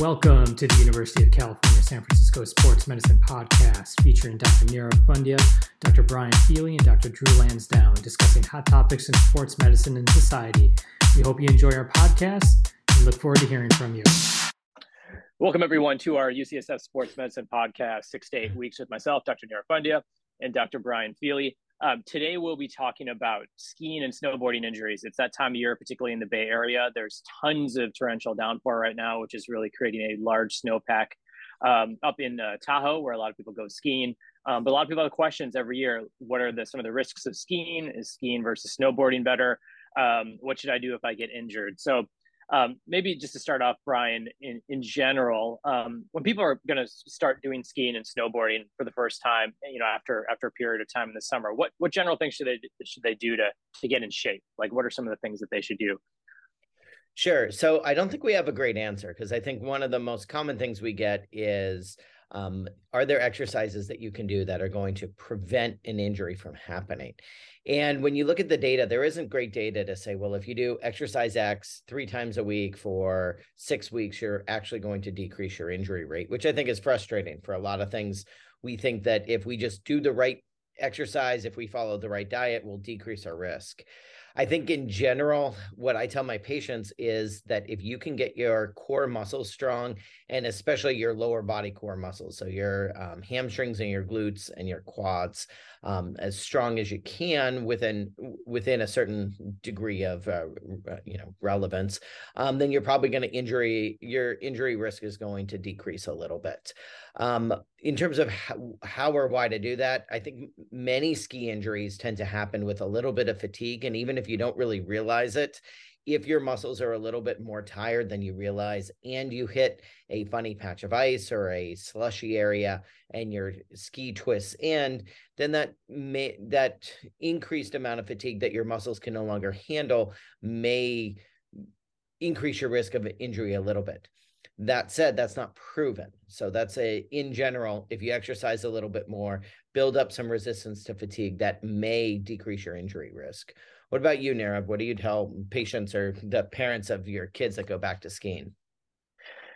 Welcome to the University of California San Francisco Sports Medicine Podcast featuring Dr. Nirav Pandya, Dr. Brian Feeley, and Dr. Drew Lansdown discussing hot topics in sports medicine and society. We hope you enjoy our podcast and look forward to hearing from you. Welcome, everyone, to our UCSF Sports Medicine Podcast, six to eight weeks with myself, Dr. Nirav Pandya, and Dr. Brian Feeley. Um, today, we'll be talking about skiing and snowboarding injuries. It's that time of year, particularly in the Bay Area. There's tons of torrential downpour right now, which is really creating a large snowpack um, up in uh, Tahoe, where a lot of people go skiing. Um, but a lot of people have questions every year. What are the some of the risks of skiing? Is skiing versus snowboarding better? Um, what should I do if I get injured? So um, maybe just to start off, Brian, in, in general, um, when people are going to start doing skiing and snowboarding for the first time, you know, after after a period of time in the summer, what what general things should they should they do to to get in shape? Like, what are some of the things that they should do? Sure. So I don't think we have a great answer because I think one of the most common things we get is um, are there exercises that you can do that are going to prevent an injury from happening? And when you look at the data, there isn't great data to say, well, if you do exercise X three times a week for six weeks, you're actually going to decrease your injury rate, which I think is frustrating for a lot of things. We think that if we just do the right exercise, if we follow the right diet, we'll decrease our risk. I think in general, what I tell my patients is that if you can get your core muscles strong, and especially your lower body core muscles, so your um, hamstrings and your glutes and your quads, um, as strong as you can within within a certain degree of uh, you know relevance, um, then you're probably going to injury your injury risk is going to decrease a little bit. Um, in terms of how, how, or why to do that, I think many ski injuries tend to happen with a little bit of fatigue. And even if you don't really realize it, if your muscles are a little bit more tired than you realize and you hit a funny patch of ice or a slushy area and your ski twists and then that may that increased amount of fatigue that your muscles can no longer handle may increase your risk of injury a little bit that said, that's not proven. So that's a in general, if you exercise a little bit more, build up some resistance to fatigue, that may decrease your injury risk. What about you, Nirav? What do you tell patients or the parents of your kids that go back to skiing?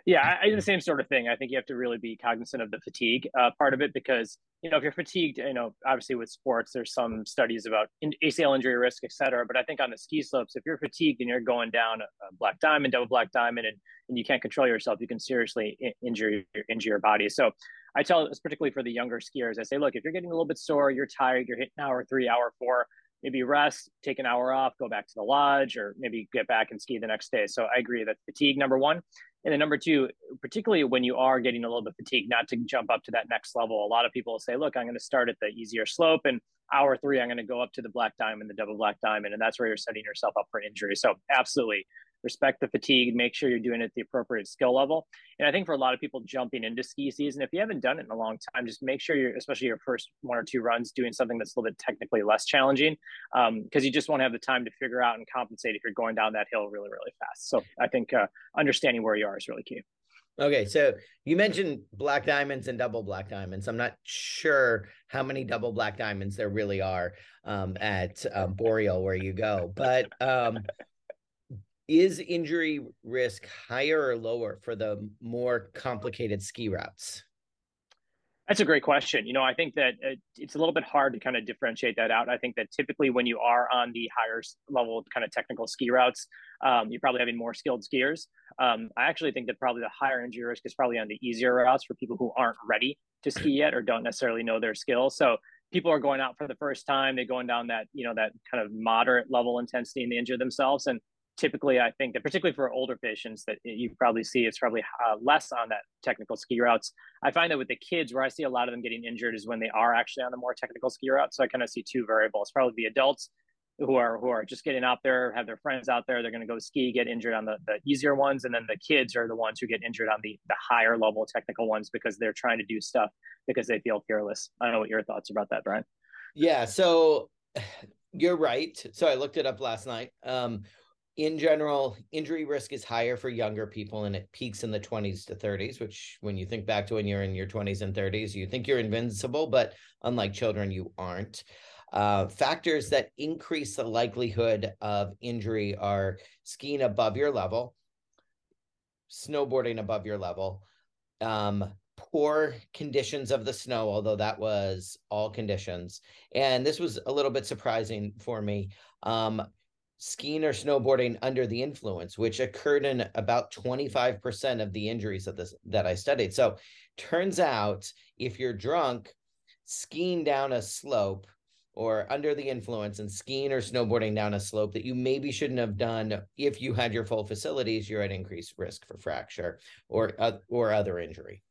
Yeah, I, do the same sort of thing. I think you have to really be cognizant of the fatigue uh, part of it because you know if you're fatigued, you know obviously with sports there's some studies about ACL injury risk, et cetera. But I think on the ski slopes, if you're fatigued and you're going down a, black diamond, double black diamond, and, and you can't control yourself, you can seriously injure injure your body. So I tell particularly for the younger skiers, I say, look, if you're getting a little bit sore, you're tired, you're hitting hour three, hour four, maybe rest, take an hour off, go back to the lodge, or maybe get back and ski the next day. So I agree that fatigue number one. And then number two, particularly when you are getting a little bit fatigued, not to jump up to that next level. A lot of people say, look, I'm going to start at the easier slope and hour three, I'm going to go up to the black diamond, the double black diamond. And that's where you're setting yourself up for injury. So absolutely respect the fatigue, make sure you're doing it at the appropriate skill level. And I think for a lot of people jumping into ski season, if you haven't done it in a long time, just make sure you're, especially your first one or two runs, doing something that's a little bit technically less challenging because um, you just won't have the time to figure out and compensate if you're going down that hill really, really fast. So I think uh, understanding where you are is really key. Okay, so you mentioned black diamonds and double black diamonds. I'm not sure how many double black diamonds there really are um, at um, Boreal where you go, but um, is injury risk higher or lower for the more complicated ski routes? That's a great question. You know, I think that it's a little bit hard to kind of differentiate that out. I think that typically when you are on the higher level kind of technical ski routes, um, you're probably having more skilled skiers. Um, I actually think that probably the higher injury risk is probably on the easier routes for people who aren't ready to ski yet or don't necessarily know their skills. So people are going out for the first time, they're going down that, you know, that kind of moderate level intensity and they injure themselves. And typically i think that particularly for older patients that you probably see it's probably uh, less on that technical ski routes. I find that with the kids where i see a lot of them getting injured is when they are actually on the more technical ski routes so i kind of see two variables probably the adults who are who are just getting out there have their friends out there they're going to go ski get injured on the, the easier ones and then the kids are the ones who get injured on the the higher level technical ones because they're trying to do stuff because they feel fearless i don't know what your thoughts about that brian. Yeah so you're right. So i looked it up last night. Um, in general, injury risk is higher for younger people and it peaks in the 20s to 30s, which when you think back to when you're in your 20s and 30s, you think you're invincible, but unlike children, you aren't. Uh, factors that increase the likelihood of injury are skiing above your level, snowboarding above your level. Um, poor conditions of the snow, although that was all conditions. And this was a little bit surprising for me. Um, skiing or snowboarding under the influence, which occurred in about 25% of the injuries of this that I studied. So turns out if you're drunk, skiing down a slope or under the influence and skiing or snowboarding down a slope that you maybe shouldn't have done if you had your full facilities, you're at increased risk for fracture or uh, or other injury.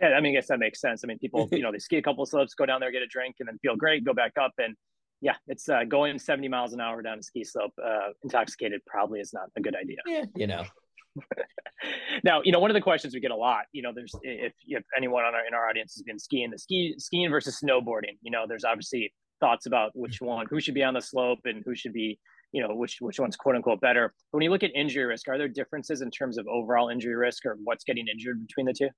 Yeah, I mean, I guess that makes sense. I mean, people, you know, they ski a couple slopes, go down there, get a drink, and then feel great, go back up, and yeah, it's uh, going 70 miles an hour down a ski slope, uh, intoxicated probably is not a good idea. Yeah, you know. now, you know, one of the questions we get a lot, you know, there's if if anyone on our in our audience has been skiing, the ski skiing versus snowboarding, you know, there's obviously thoughts about which one, who should be on the slope and who should be, you know, which which one's quote unquote better. But when you look at injury risk, are there differences in terms of overall injury risk or what's getting injured between the two?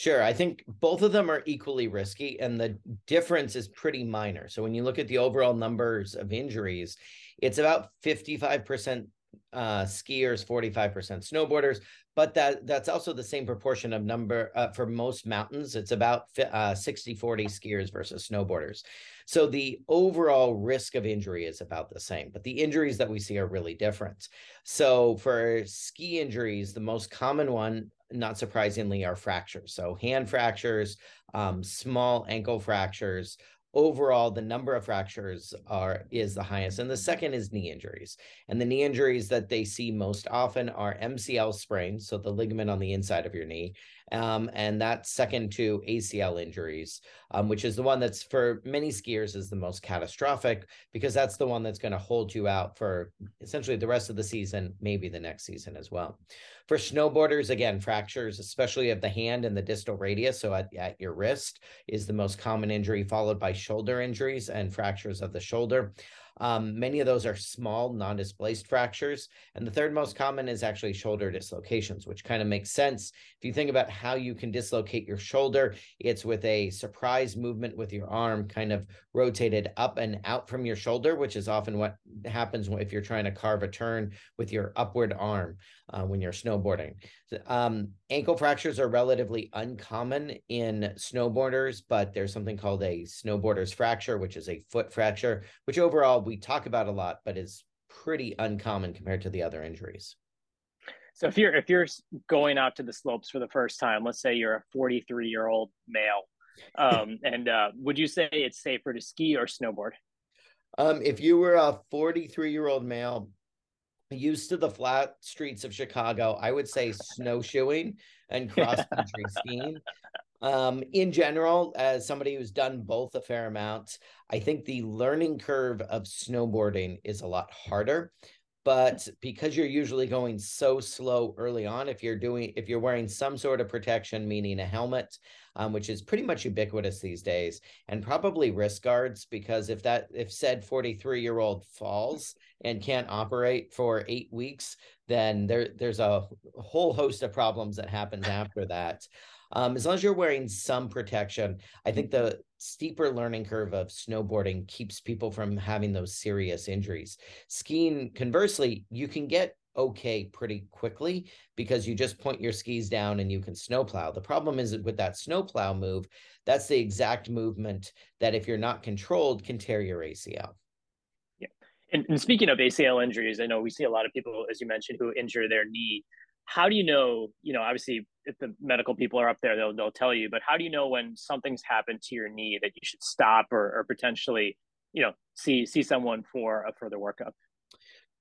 Sure. I think both of them are equally risky, and the difference is pretty minor. So when you look at the overall numbers of injuries, it's about 55% uh, skiers, 45% snowboarders, but that that's also the same proportion of number uh, for most mountains. It's about uh, 60 40 skiers versus snowboarders. So the overall risk of injury is about the same, but the injuries that we see are really different. So for ski injuries, the most common one not surprisingly, are fractures. So hand fractures, um, small ankle fractures. Overall, the number of fractures are is the highest, and the second is knee injuries. And the knee injuries that they see most often are MCL sprains, so the ligament on the inside of your knee, um, and that's second to ACL injuries, um, which is the one that's for many skiers is the most catastrophic because that's the one that's going to hold you out for essentially the rest of the season, maybe the next season as well. For snowboarders, again, fractures, especially of the hand and the distal radius, so at, at your wrist, is the most common injury, followed by shoulder injuries and fractures of the shoulder. Um, many of those are small, non displaced fractures. And the third most common is actually shoulder dislocations, which kind of makes sense. If you think about how you can dislocate your shoulder, it's with a surprise movement with your arm kind of rotated up and out from your shoulder, which is often what happens if you're trying to carve a turn with your upward arm uh, when you're snowboarding. Um, ankle fractures are relatively uncommon in snowboarders, but there's something called a snowboarder's fracture, which is a foot fracture, which overall we talk about a lot, but is pretty uncommon compared to the other injuries. So if you're if you're going out to the slopes for the first time, let's say you're a 43 year old male, um, and uh, would you say it's safer to ski or snowboard? Um, if you were a 43 year old male, used to the flat streets of Chicago, I would say snowshoeing and cross country skiing. Um, in general, as somebody who's done both a fair amount, I think the learning curve of snowboarding is a lot harder. But because you're usually going so slow early on, if you're doing, if you're wearing some sort of protection, meaning a helmet, um, which is pretty much ubiquitous these days, and probably wrist guards, because if that, if said 43 year old falls and can't operate for eight weeks, then there, there's a whole host of problems that happens after that. Um, as long as you're wearing some protection, I think the steeper learning curve of snowboarding keeps people from having those serious injuries. Skiing, conversely, you can get okay pretty quickly because you just point your skis down and you can snowplow. The problem is with that snowplow move, that's the exact movement that if you're not controlled can tear your ACL. Yeah. And, and speaking of ACL injuries, I know we see a lot of people, as you mentioned, who injure their knee how do you know you know obviously if the medical people are up there they'll, they'll tell you but how do you know when something's happened to your knee that you should stop or, or potentially you know see see someone for a further workup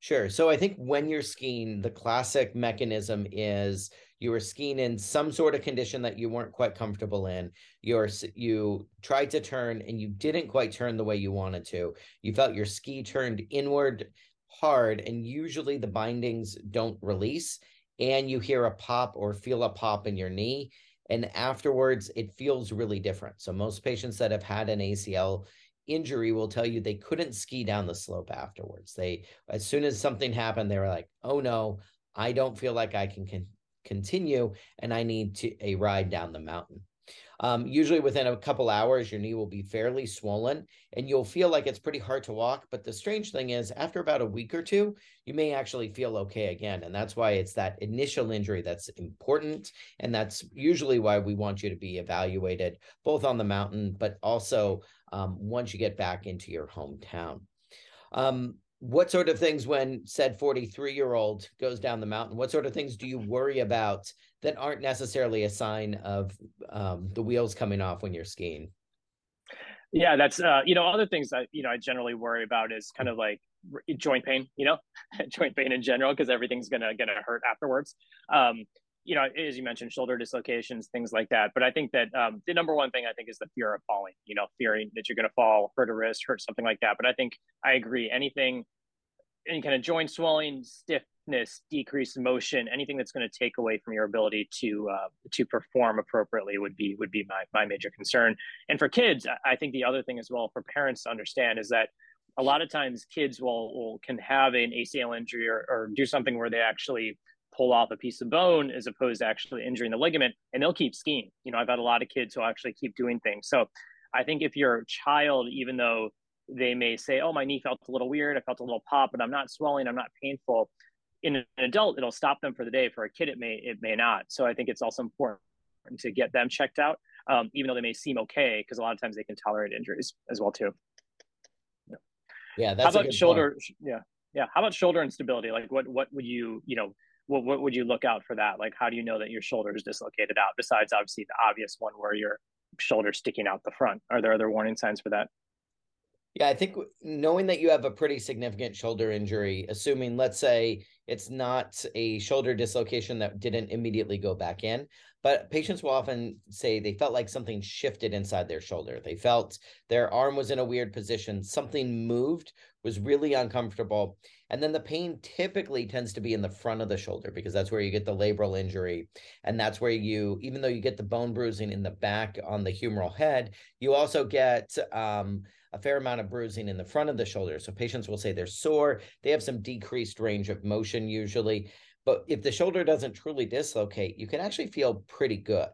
Sure. So I think when you're skiing, the classic mechanism is you were skiing in some sort of condition that you weren't quite comfortable in. You're you tried to turn and you didn't quite turn the way you wanted to. You felt your ski turned inward hard, and usually the bindings don't release and you hear a pop or feel a pop in your knee. And afterwards, it feels really different. So, most patients that have had an ACL injury will tell you they couldn't ski down the slope afterwards. They, as soon as something happened, they were like, oh no, I don't feel like I can con- continue and I need to a ride down the mountain. Um, usually within a couple hours, your knee will be fairly swollen and you'll feel like it's pretty hard to walk. But the strange thing is, after about a week or two, you may actually feel okay again. And that's why it's that initial injury that's important. And that's usually why we want you to be evaluated both on the mountain, but also um, once you get back into your hometown. Um, what sort of things when said 43 year old goes down the mountain what sort of things do you worry about that aren't necessarily a sign of um, the wheels coming off when you're skiing yeah that's uh, you know other things that you know i generally worry about is kind of like joint pain you know joint pain in general because everything's gonna gonna hurt afterwards um, you know, as you mentioned, shoulder dislocations, things like that. But I think that um, the number one thing I think is the fear of falling. You know, fearing that you're to fall, hurt a wrist, hurt something like that. But I think I agree. Anything, any kind of joint swelling, stiffness, decreased motion, anything that's going to take away from your ability to uh, to perform appropriately would be would be my my major concern. And for kids, I think the other thing as well for parents to understand is that a lot of times kids will, will can have an ACL injury or, or do something where they actually pull off a piece of bone as opposed to actually injuring the ligament and they'll keep skiing you know i've had a lot of kids who actually keep doing things so i think if your child even though they may say oh my knee felt a little weird i felt a little pop but i'm not swelling i'm not painful in an adult it'll stop them for the day for a kid it may it may not so i think it's also important to get them checked out um, even though they may seem okay because a lot of times they can tolerate injuries as well too yeah, yeah that's how about shoulder point. yeah yeah how about shoulder instability like what what would you you know what, what would you look out for that? Like, how do you know that your shoulder is dislocated out? Besides, obviously, the obvious one where your shoulder sticking out the front. Are there other warning signs for that? Yeah, I think knowing that you have a pretty significant shoulder injury, assuming, let's say, it's not a shoulder dislocation that didn't immediately go back in, but patients will often say they felt like something shifted inside their shoulder. They felt their arm was in a weird position, something moved, was really uncomfortable. And then the pain typically tends to be in the front of the shoulder because that's where you get the labral injury. And that's where you, even though you get the bone bruising in the back on the humeral head, you also get um, a fair amount of bruising in the front of the shoulder. So patients will say they're sore, they have some decreased range of motion usually. But if the shoulder doesn't truly dislocate, you can actually feel pretty good.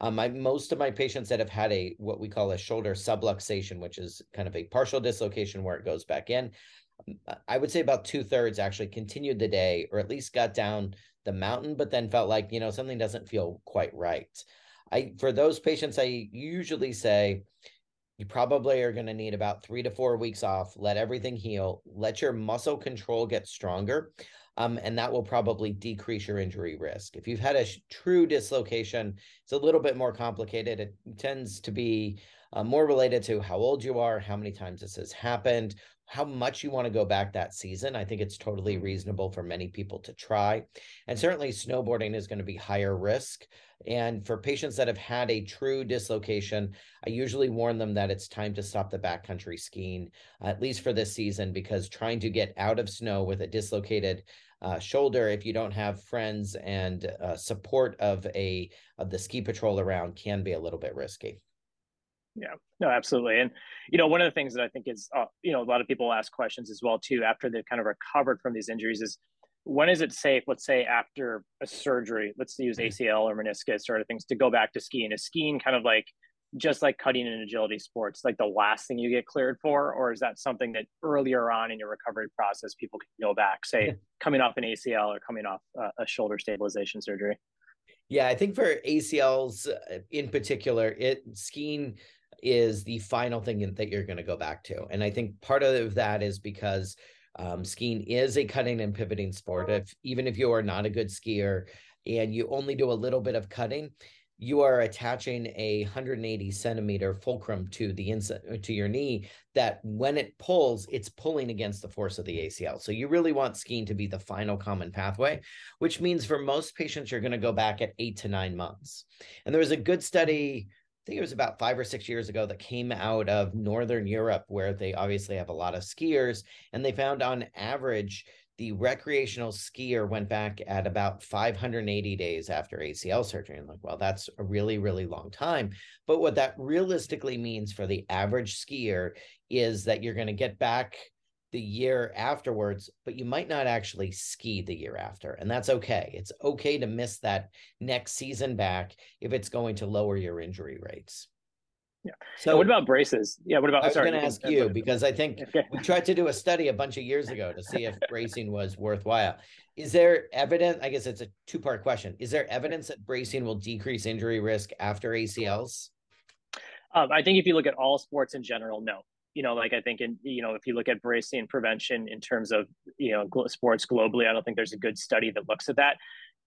Um, my, most of my patients that have had a what we call a shoulder subluxation, which is kind of a partial dislocation where it goes back in, I would say about two thirds actually continued the day or at least got down the mountain, but then felt like, you know, something doesn't feel quite right. I, for those patients, I usually say, you probably are going to need about three to four weeks off. Let everything heal. Let your muscle control get stronger. Um, and that will probably decrease your injury risk. If you've had a sh- true dislocation, it's a little bit more complicated. It tends to be uh, more related to how old you are, how many times this has happened, how much you want to go back that season. I think it's totally reasonable for many people to try. And certainly snowboarding is going to be higher risk. And for patients that have had a true dislocation, I usually warn them that it's time to stop the backcountry skiing, at least for this season, because trying to get out of snow with a dislocated uh, shoulder, if you don't have friends and uh, support of a of the ski patrol around, can be a little bit risky. Yeah, no, absolutely. And, you know, one of the things that I think is, uh, you know, a lot of people ask questions as well, too, after they've kind of recovered from these injuries is when is it safe, let's say after a surgery, let's use mm-hmm. ACL or meniscus sort of things to go back to skiing? Is skiing kind of like, just like cutting in agility sports, like the last thing you get cleared for? Or is that something that earlier on in your recovery process, people can go back, say coming off an ACL or coming off a shoulder stabilization surgery? Yeah, I think for ACLs uh, in particular, it skiing is the final thing that you're going to go back to. And I think part of that is because um, skiing is a cutting and pivoting sport. If even if you are not a good skier and you only do a little bit of cutting, you are attaching a 180 centimeter fulcrum to the inside to your knee that when it pulls it's pulling against the force of the acl so you really want skiing to be the final common pathway which means for most patients you're going to go back at eight to nine months and there was a good study I think it was about five or six years ago that came out of Northern Europe, where they obviously have a lot of skiers. And they found on average, the recreational skier went back at about 580 days after ACL surgery. And like, well, that's a really, really long time. But what that realistically means for the average skier is that you're going to get back the year afterwards, but you might not actually ski the year after. And that's okay. It's okay to miss that next season back if it's going to lower your injury rates. Yeah. So what about braces? Yeah. What about? I was going to ask you because I think okay. we tried to do a study a bunch of years ago to see if bracing was worthwhile. Is there evidence? I guess it's a two part question. Is there evidence that bracing will decrease injury risk after ACLs? Um, I think if you look at all sports in general, no. You know, like I think in you know if you look at bracing prevention in terms of you know sports globally, I don't think there's a good study that looks at that.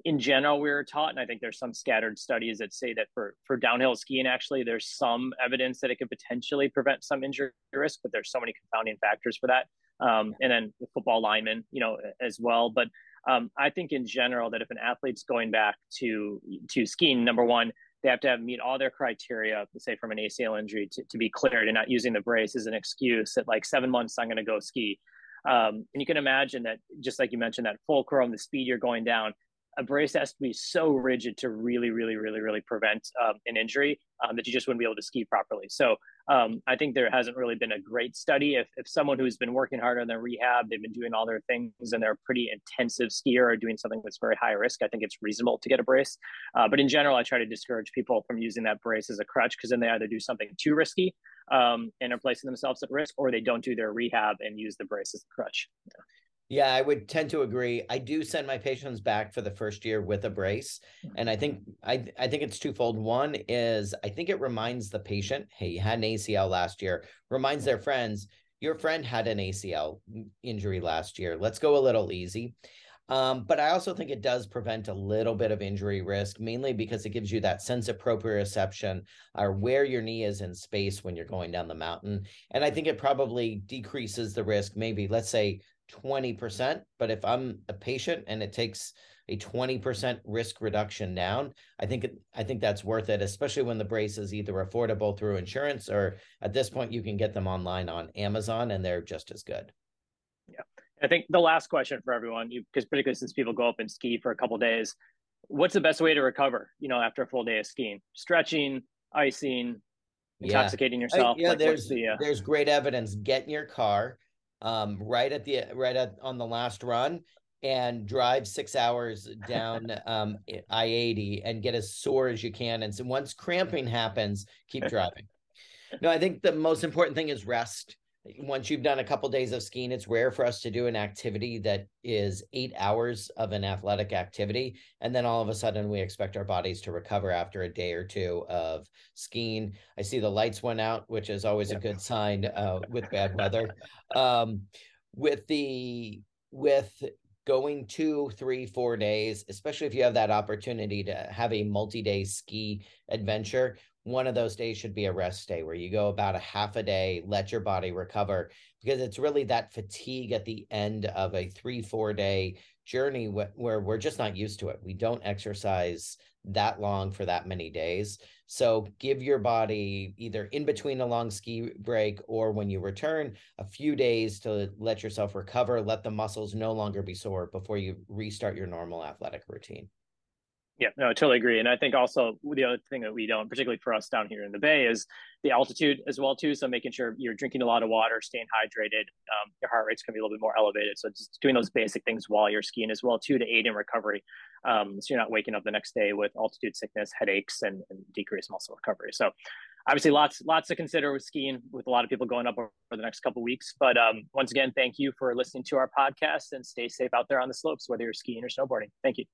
In general we were taught and i think there's some scattered studies that say that for for downhill skiing actually there's some evidence that it could potentially prevent some injury risk but there's so many confounding factors for that. Um, and then the football linemen you know as well. But um, i think in general that if an athlete's going back to to skiing number one they have to have meet all their criteria say from an acl injury to, to be cleared and not using the brace as an excuse that like seven months i'm going to go ski. Um, and you can imagine that just like you mentioned that fulcrum the speed you're going down a brace has to be so rigid to really, really, really, really prevent um, an injury um, that you just wouldn't be able to ski properly. So um, I think there hasn't really been a great study. If, if someone who's been working hard on their rehab, they've been doing all their things and they're a pretty intensive skier or doing something that's very high risk, I think it's reasonable to get a brace. Uh, but in general, I try to discourage people from using that brace as a crutch because then they either do something too risky um, and are placing themselves at risk or they don't do their rehab and use the brace as a crutch. Yeah. Yeah, I would tend to agree. I do send my patients back for the first year with a brace, and I think I I think it's twofold. One is I think it reminds the patient, hey, you had an ACL last year. Reminds their friends, your friend had an ACL injury last year. Let's go a little easy. Um, but I also think it does prevent a little bit of injury risk, mainly because it gives you that sense of proprioception or where your knee is in space when you're going down the mountain. And I think it probably decreases the risk, maybe, let's say, 20%. But if I'm a patient and it takes a 20% risk reduction down, I think it, I think that's worth it, especially when the brace is either affordable through insurance or at this point you can get them online on Amazon and they're just as good. Yeah. I think the last question for everyone, because particularly since people go up and ski for a couple days, what's the best way to recover, you know, after a full day of skiing? Stretching, icing, intoxicating yeah. yourself. Yeah, like there's the, uh... there's great evidence. Get in your car, um, right at the right at on the last run and drive six hours down um, I eighty and get as sore as you can. And so once cramping happens, keep driving. no, I think the most important thing is rest once you've done a couple days of skiing it's rare for us to do an activity that is eight hours of an athletic activity and then all of a sudden we expect our bodies to recover after a day or two of skiing. I see the lights went out which is always a good sign uh, with bad weather. Um, with the with going two three four days especially if you have that opportunity to have a multi-day ski adventure one of those days should be a rest day where you go about a half a day, let your body recover, because it's really that fatigue at the end of a three, four day journey wh- where we're just not used to it. We don't exercise that long for that many days. So give your body either in between a long ski break or when you return a few days to let yourself recover, let the muscles no longer be sore before you restart your normal athletic routine. Yeah, no, I totally agree. And I think also the other thing that we don't, particularly for us down here in the Bay, is the altitude as well too. So making sure you're drinking a lot of water, staying hydrated. Um, your heart rate's gonna be a little bit more elevated. So just doing those basic things while you're skiing as well too to aid in recovery. Um, so you're not waking up the next day with altitude sickness, headaches, and, and decreased muscle recovery. So obviously lots lots to consider with skiing with a lot of people going up over the next couple weeks. But um, once again, thank you for listening to our podcast and stay safe out there on the slopes, whether you're skiing or snowboarding. Thank you.